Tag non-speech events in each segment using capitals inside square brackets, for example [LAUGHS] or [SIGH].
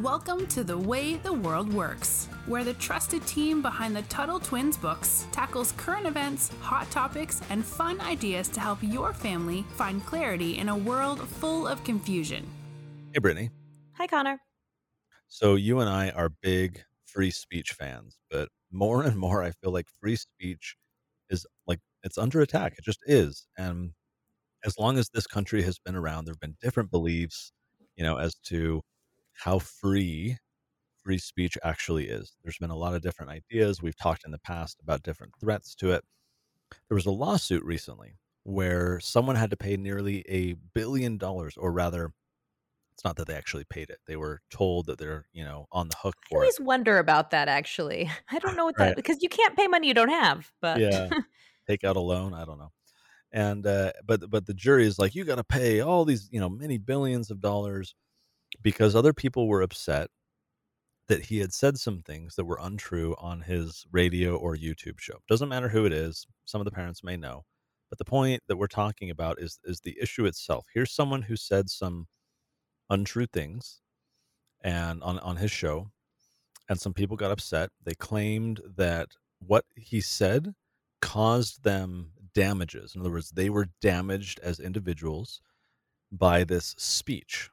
Welcome to The Way the World Works, where the trusted team behind the Tuttle Twins books tackles current events, hot topics, and fun ideas to help your family find clarity in a world full of confusion. Hey, Brittany. Hi, Connor. So, you and I are big free speech fans, but more and more, I feel like free speech is like it's under attack. It just is. And as long as this country has been around, there have been different beliefs, you know, as to how free free speech actually is. There's been a lot of different ideas. We've talked in the past about different threats to it. There was a lawsuit recently where someone had to pay nearly a billion dollars, or rather, it's not that they actually paid it. They were told that they're, you know, on the hook I for it. always wonder about that. Actually, [LAUGHS] I don't know what Right. that because you can't pay money you don't have. But Yeah. [LAUGHS] Take out a loan. I don't know. And uh, but but the jury is like, you got to pay all these, you know, many billions of dollars because other people were upset that he had said some things that were untrue on his radio or YouTube show. Doesn't matter who it is. Some of the parents may know. But the point that we're talking about is is the issue itself. Here's someone who said some untrue things and on on his show and some people got upset. They claimed that what he said caused them damages. In other words, they were damaged as individuals by this speech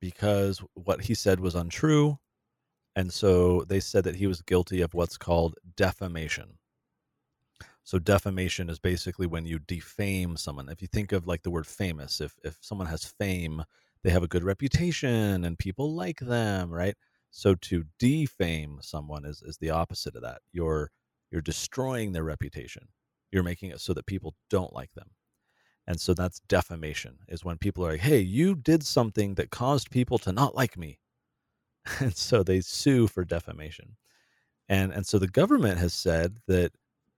because what he said was untrue. And so they said that he was guilty of what's called defamation. So defamation is basically when you defame someone. If you think of like the word famous, if if someone has fame, they have a good reputation and people like them, right? So to defame someone is is the opposite of that. You're you're destroying their reputation. You're making it so that people don't like them. And so that's defamation is when people are like, "Hey, you did something that caused people to not like me." [LAUGHS] And so they sue for defamation. And and so the government has said that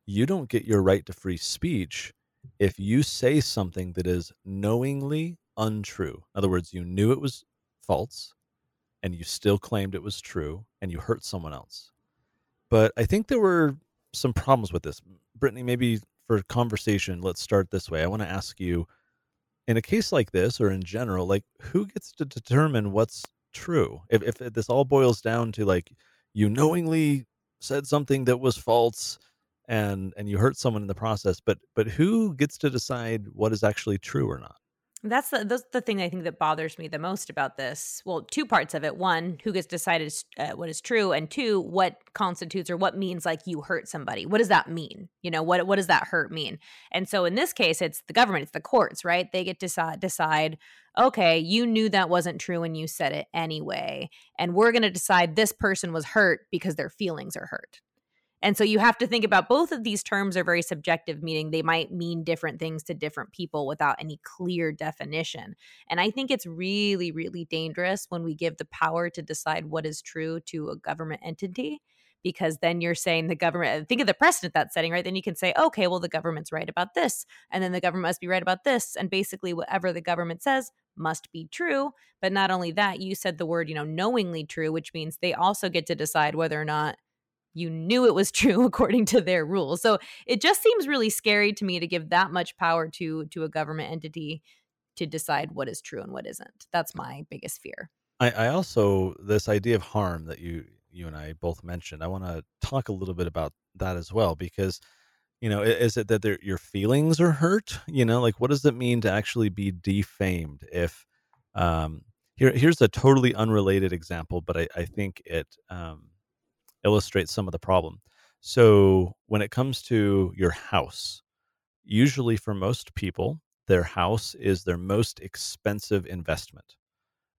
you don't get your right to free speech if you say something that is knowingly untrue. In other words, you knew it was false and you still claimed it was true and you hurt someone else. But I think there were some problems with this. Brittany, maybe for conversation, let's start this way. I want to ask you in a case like this or in general, like who gets to determine what's true? If if this all boils down to like you knowingly said something that was false and and you hurt someone in the process, but but who gets to decide what is actually true or not? That's the that's the thing I think that bothers me the most about this. Well, two parts of it: one, who gets decided uh, what is true, and two, what constitutes or what means like you hurt somebody. What does that mean? You know, what what does that hurt mean? And so in this case, it's the government, it's the courts, right? They get to decide decide. Okay, you knew that wasn't true and you said it anyway, and we're going to decide this person was hurt because their feelings are hurt. And so you have to think about both of these terms are very subjective, meaning they might mean different things to different people without any clear definition. And I think it's really, really dangerous when we give the power to decide what is true to a government entity. Because then you're saying the government, think of the precedent that's setting, right? Then you can say, okay, well, the government's right about this. And then the government must be right about this. And basically, whatever the government says must be true. But not only that, you said the word, you know, knowingly true, which means they also get to decide whether or not you knew it was [LAUGHS] true according to their rules. So it just seems really scary to me to give that much power to to a government entity to decide what is true and what isn't. That's my biggest fear. I, I also this idea of harm that you you and I both mentioned. I want to talk a little bit about that as well because you know is it that your feelings are hurt? You know, like what does it mean to actually be defamed? If um, here here's a totally unrelated example, but I, I think it um, illustrates some of the problem. So when it comes to your house, usually for most people, their house is their most expensive investment.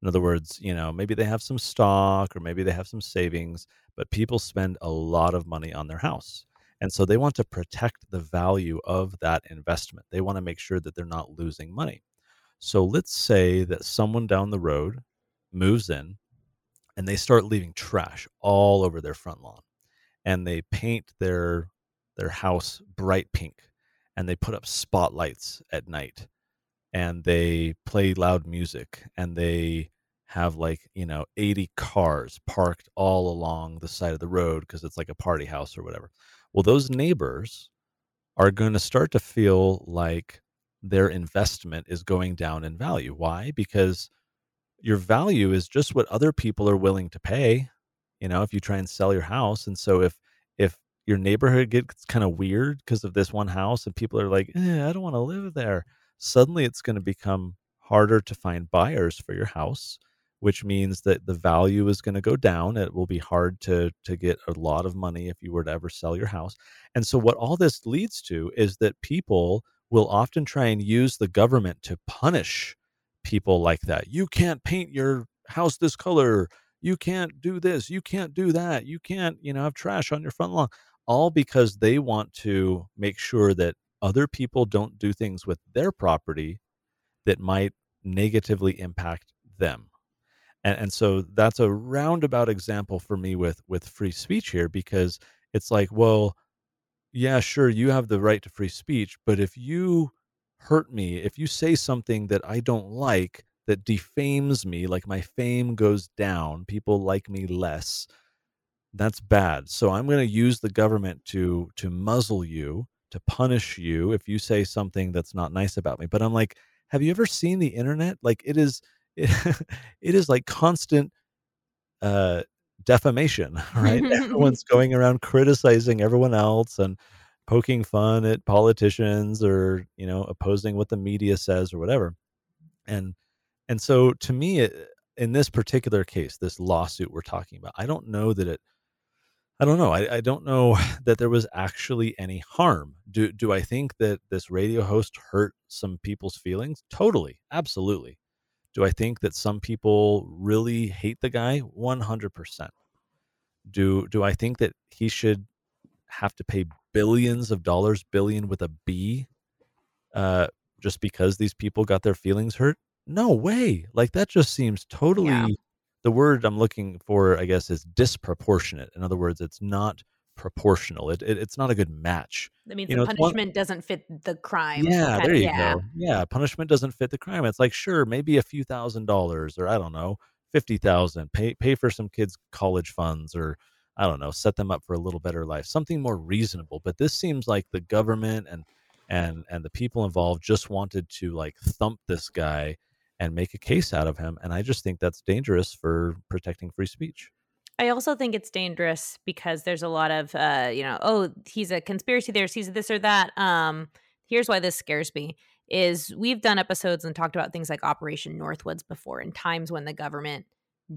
In other words, you know, maybe they have some stock or maybe they have some savings, but people spend a lot of money on their house. And so they want to protect the value of that investment. They want to make sure that they're not losing money. So let's say that someone down the road moves in and they start leaving trash all over their front lawn and they paint their their house bright pink and they put up spotlights at night and they play loud music and they have like you know 80 cars parked all along the side of the road because it's like a party house or whatever. Well those neighbors are going to start to feel like their investment is going down in value. Why? Because your value is just what other people are willing to pay you know if you try and sell your house and so if if your neighborhood gets kind of weird because of this one house and people are like eh, i don't want to live there suddenly it's going to become harder to find buyers for your house which means that the value is going to go down. It will be hard to to get a lot of money if you were to ever sell your house. And so what all this leads to is that people will often try and use the government to punish people like that. You can't paint your house this color. You can't do this, you can't do that, you can't, you know, have trash on your front lawn, all because they want to make sure that other people don't do things with their property that might negatively impact them. And, and so that's a roundabout example for me with with free speech here because it's like, well, yeah, sure, you have the right to free speech, but if you hurt me, if you say something that I don't like, that defames me, like my fame goes down, people like me less. That's bad. So I'm going to use the government to to muzzle you, to punish you if you say something that's not nice about me. But I'm like, have you ever seen the internet? Like it is it, [LAUGHS] it is like constant uh defamation, [LAUGHS] right? [LAUGHS] Everyone's going around criticizing everyone else and poking fun at politicians or, you know, opposing what the media says or whatever. And and so to me, it, in this particular case, this lawsuit we're talking about, I don't know that it, I don't know. I, I don't know [SIGHS] that there was actually any harm. Do do I think that this radio host hurt some people's feelings? Totally, absolutely. Do I think that some people really hate the guy? One hundred percent. Do do I think that he should have to pay billions of dollars, billion with a B, uh, just because these people got their feelings hurt? no way. Like that just seems totally yeah. the word I'm looking for, I guess, is disproportionate. In other words, it's not proportional. It, it it's not a good match. That means you the know, punishment one, doesn't fit the crime. Yeah, there you yeah. go. Yeah, punishment doesn't fit the crime. It's like sure, maybe a few thousand dollars, or I don't know, fifty thousand. Pay pay for some kids' college funds, or I don't know, set them up for a little better life. Something more reasonable. But this seems like the government and and and the people involved just wanted to like thump this guy and make a case out of him. And I just think that's dangerous for protecting free speech. I also think it's dangerous because there's a lot of, uh, you know, oh, he's a conspiracy theorist, he's this or that. Um, here's why this scares me is we've done episodes and talked about things like Operation Northwoods before in times when the government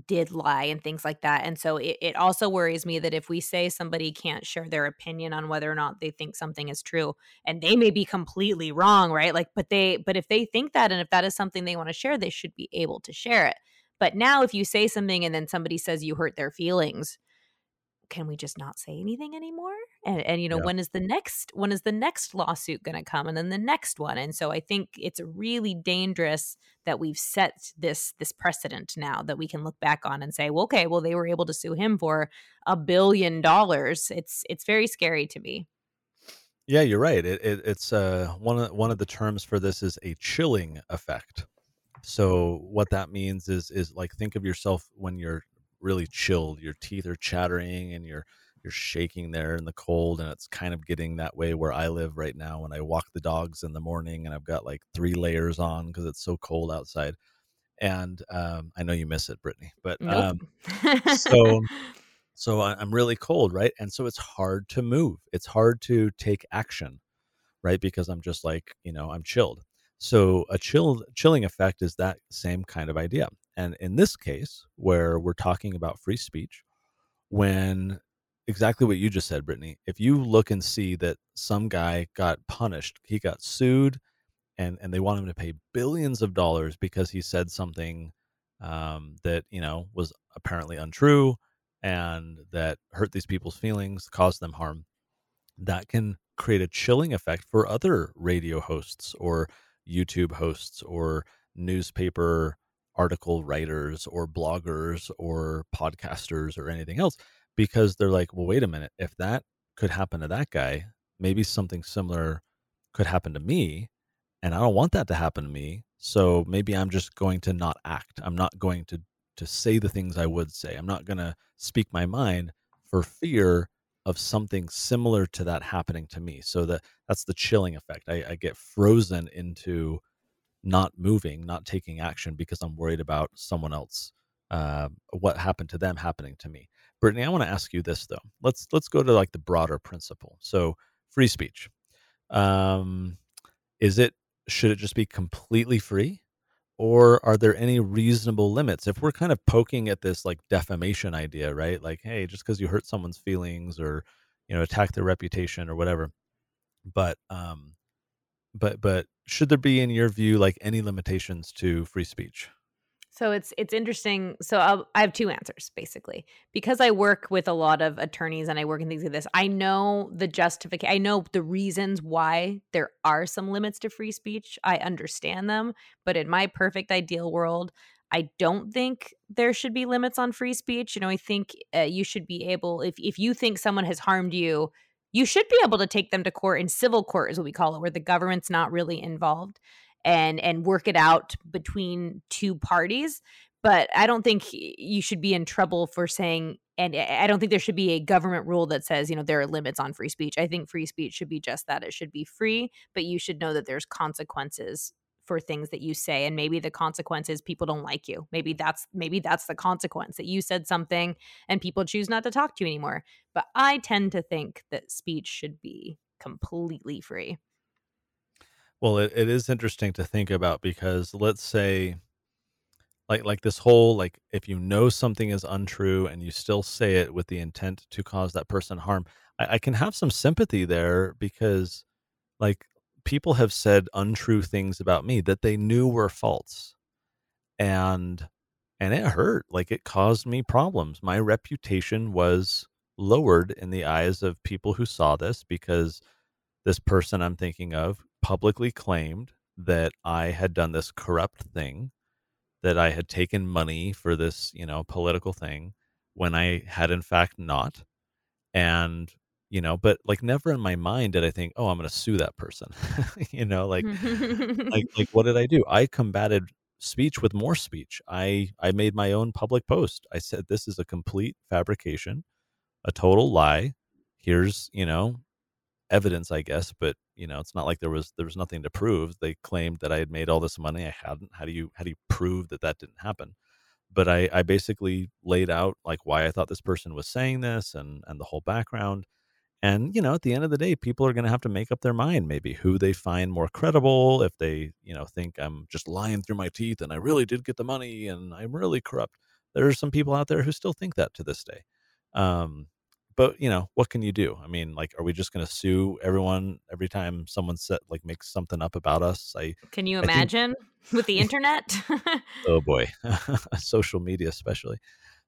did lie and things like that. And so it, it also worries me that if we say somebody can't share their opinion on whether or not they think something is true, and they may be completely wrong, right? Like, but they, but if they think that and if that is something they want to share, they should be able to share it. But now if you say something and then somebody says you hurt their feelings, can we just not say anything anymore? And and you know yeah. when is the next when is the next lawsuit going to come and then the next one? And so i think it's really dangerous that we've set this this precedent now that we can look back on and say well okay well they were able to sue him for a billion dollars. It's it's very scary to me. Yeah you're right. It, it, it's uh one of one of the terms for this is a chilling effect. So what that means is is like think of yourself when you're really chilled. Your teeth are chattering and you're you're shaking there in the cold and it's kind of getting that way where I live right now when I walk the dogs in the morning and I've got like three layers on because it's so cold outside. And um, I know you miss it, Brittany, but nope. um, [LAUGHS] so so I'm really cold, right? And so it's hard to move. It's hard to take action, right? Because I'm just like you know I'm chilled. So a chill chilling effect is that same kind of idea. And in this case, where we're talking about free speech, when exactly what you just said, Brittany, if you look and see that some guy got punished, he got sued, and and they want him to pay billions of dollars because he said something um, that you know was apparently untrue and that hurt these people's feelings, caused them harm. That can create a chilling effect for other radio hosts or YouTube hosts or newspaper article writers or bloggers or podcasters or anything else because they're like, well, wait a minute. If that could happen to that guy, maybe something similar could happen to me. And I don't want that to happen to me. So maybe I'm just going to not act. I'm not going to to say the things I would say. I'm not going to speak my mind for fear of something similar to that happening to me. So that that's the chilling effect. I, I get frozen into not moving, not taking action because I'm worried about someone else, uh, what happened to them happening to me. Brittany, I want to ask you this though. Let's let's go to like the broader principle. So free speech. Um, is it should it just be completely free? Or are there any reasonable limits? If we're kind of poking at this like defamation idea, right? Like, hey, just because you hurt someone's feelings or you know attack their reputation or whatever, but um, but but should there be in your view like any limitations to free speech so it's it's interesting so I'll, i have two answers basically because i work with a lot of attorneys and i work in things like this i know the justification i know the reasons why there are some limits to free speech i understand them but in my perfect ideal world I don't think there should be limits on free speech. You know, I think uh, you should be able, if if you think someone has harmed you, you should be able to take them to court in civil court is what we call it where the government's not really involved and and work it out between two parties. But i don't think you should be in trouble for saying and i don't think there should be a government rule that says you know there are limits on free speech. I think free speech should be just that. It should be free but you should know that there's consequences for things that you say and maybe the consequence is people don't like you. Maybe that's maybe that's the consequence that you said something and people choose not to talk to you anymore. But i tend to think that speech should be completely free. Well it, it is interesting to think about because let's say like like this whole like if you know something is untrue and you still say it with the intent to cause that person harm I, I can have some sympathy there because like people have said untrue things about me that they knew were false and and it hurt like it caused me problems. My reputation was lowered in the eyes of people who saw this because this person i'm thinking of publicly claimed that i had done this corrupt thing that i had taken money for this you know political thing when i had in fact not and you know but like never in my mind did i think oh i'm going to sue that person. [LAUGHS] You know like like [LAUGHS] like what did i do? I combated speech with more speech. I i made my own public post. I said this is a complete fabrication a total lie. Here's you know evidence i guess but you know it's not like there was there was nothing to prove. They claimed that i had made all this money. I hadn't. How do you how do you prove that that didn't happen? But i i basically laid out like why i thought this person was saying this and and the whole background and, you know, at the end of the day, people are going to have to make up their mind maybe who they find more credible. If they, you know, think I'm just lying through my teeth and I really did get the money and I'm really corrupt. There are some people out there who still think that to this day. Um, but you know what can you do i mean like are we just going to sue everyone every time someone set like makes something up about us i can you imagine think... with the [LAUGHS] internet [LAUGHS] oh boy [LAUGHS] social media especially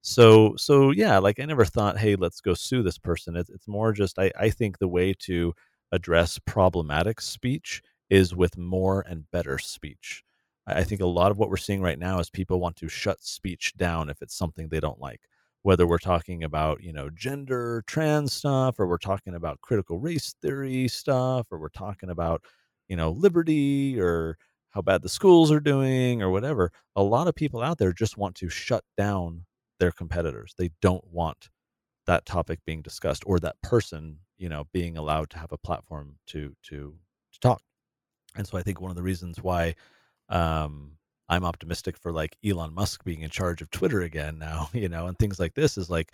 so so yeah like i never thought hey let's go sue this person. It's, it's more just I, I think the way to address problematic speech is with more and better speech. I, I think a lot of what we're seeing right now is people want to shut speech down if it's something they don't like. Whether we're talking about you know gender trans stuff or we're talking about critical race theory stuff or we're talking about you know liberty or how bad the schools are doing or whatever a lot of people out there just want to shut down their competitors. They don't want that topic being discussed or that person, you know, being allowed to have a platform to to to talk. And so I think one of the reasons why um, I'm optimistic for like Elon Musk being in charge of Twitter again now, [LAUGHS] you know, and things like this is like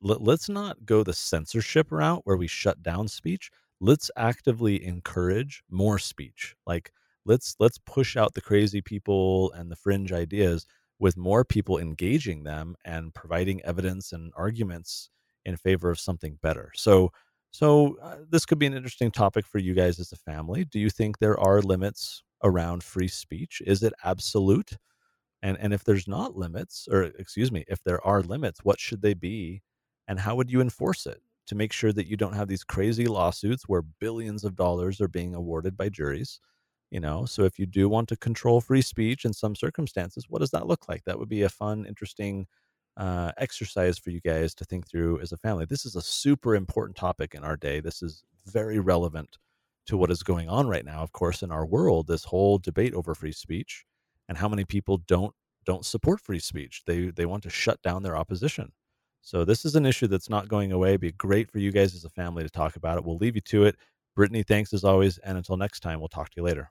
let, let's not go the censorship route where we shut down speech. Let's actively encourage more speech. Like let's let's push out the crazy people and the fringe ideas with more people engaging them and providing evidence and arguments in favor of something better. So, so uh, this could be an interesting topic for you guys as a family. Do you think there are limits around free speech? Is it absolute? And and if there's not limits, or excuse me, if there are limits, what should they be, and how would you enforce it to make sure that you don't have these crazy lawsuits where billions of dollars are being awarded by juries? You know so if you do want to control free speech in some circumstances what does that look like? That would be a fun interesting uh, exercise for you guys to think through as a family. This is a super important topic in our day. This is very relevant to what is going on right now of course in our world this whole debate over free speech and how many people don't don't support free speech. They they want to shut down their opposition. So this is an issue that's not going away. It'd be great for you guys as a family to talk about it. We'll leave you to it. Brittany thanks as always and until next time we'll talk to you later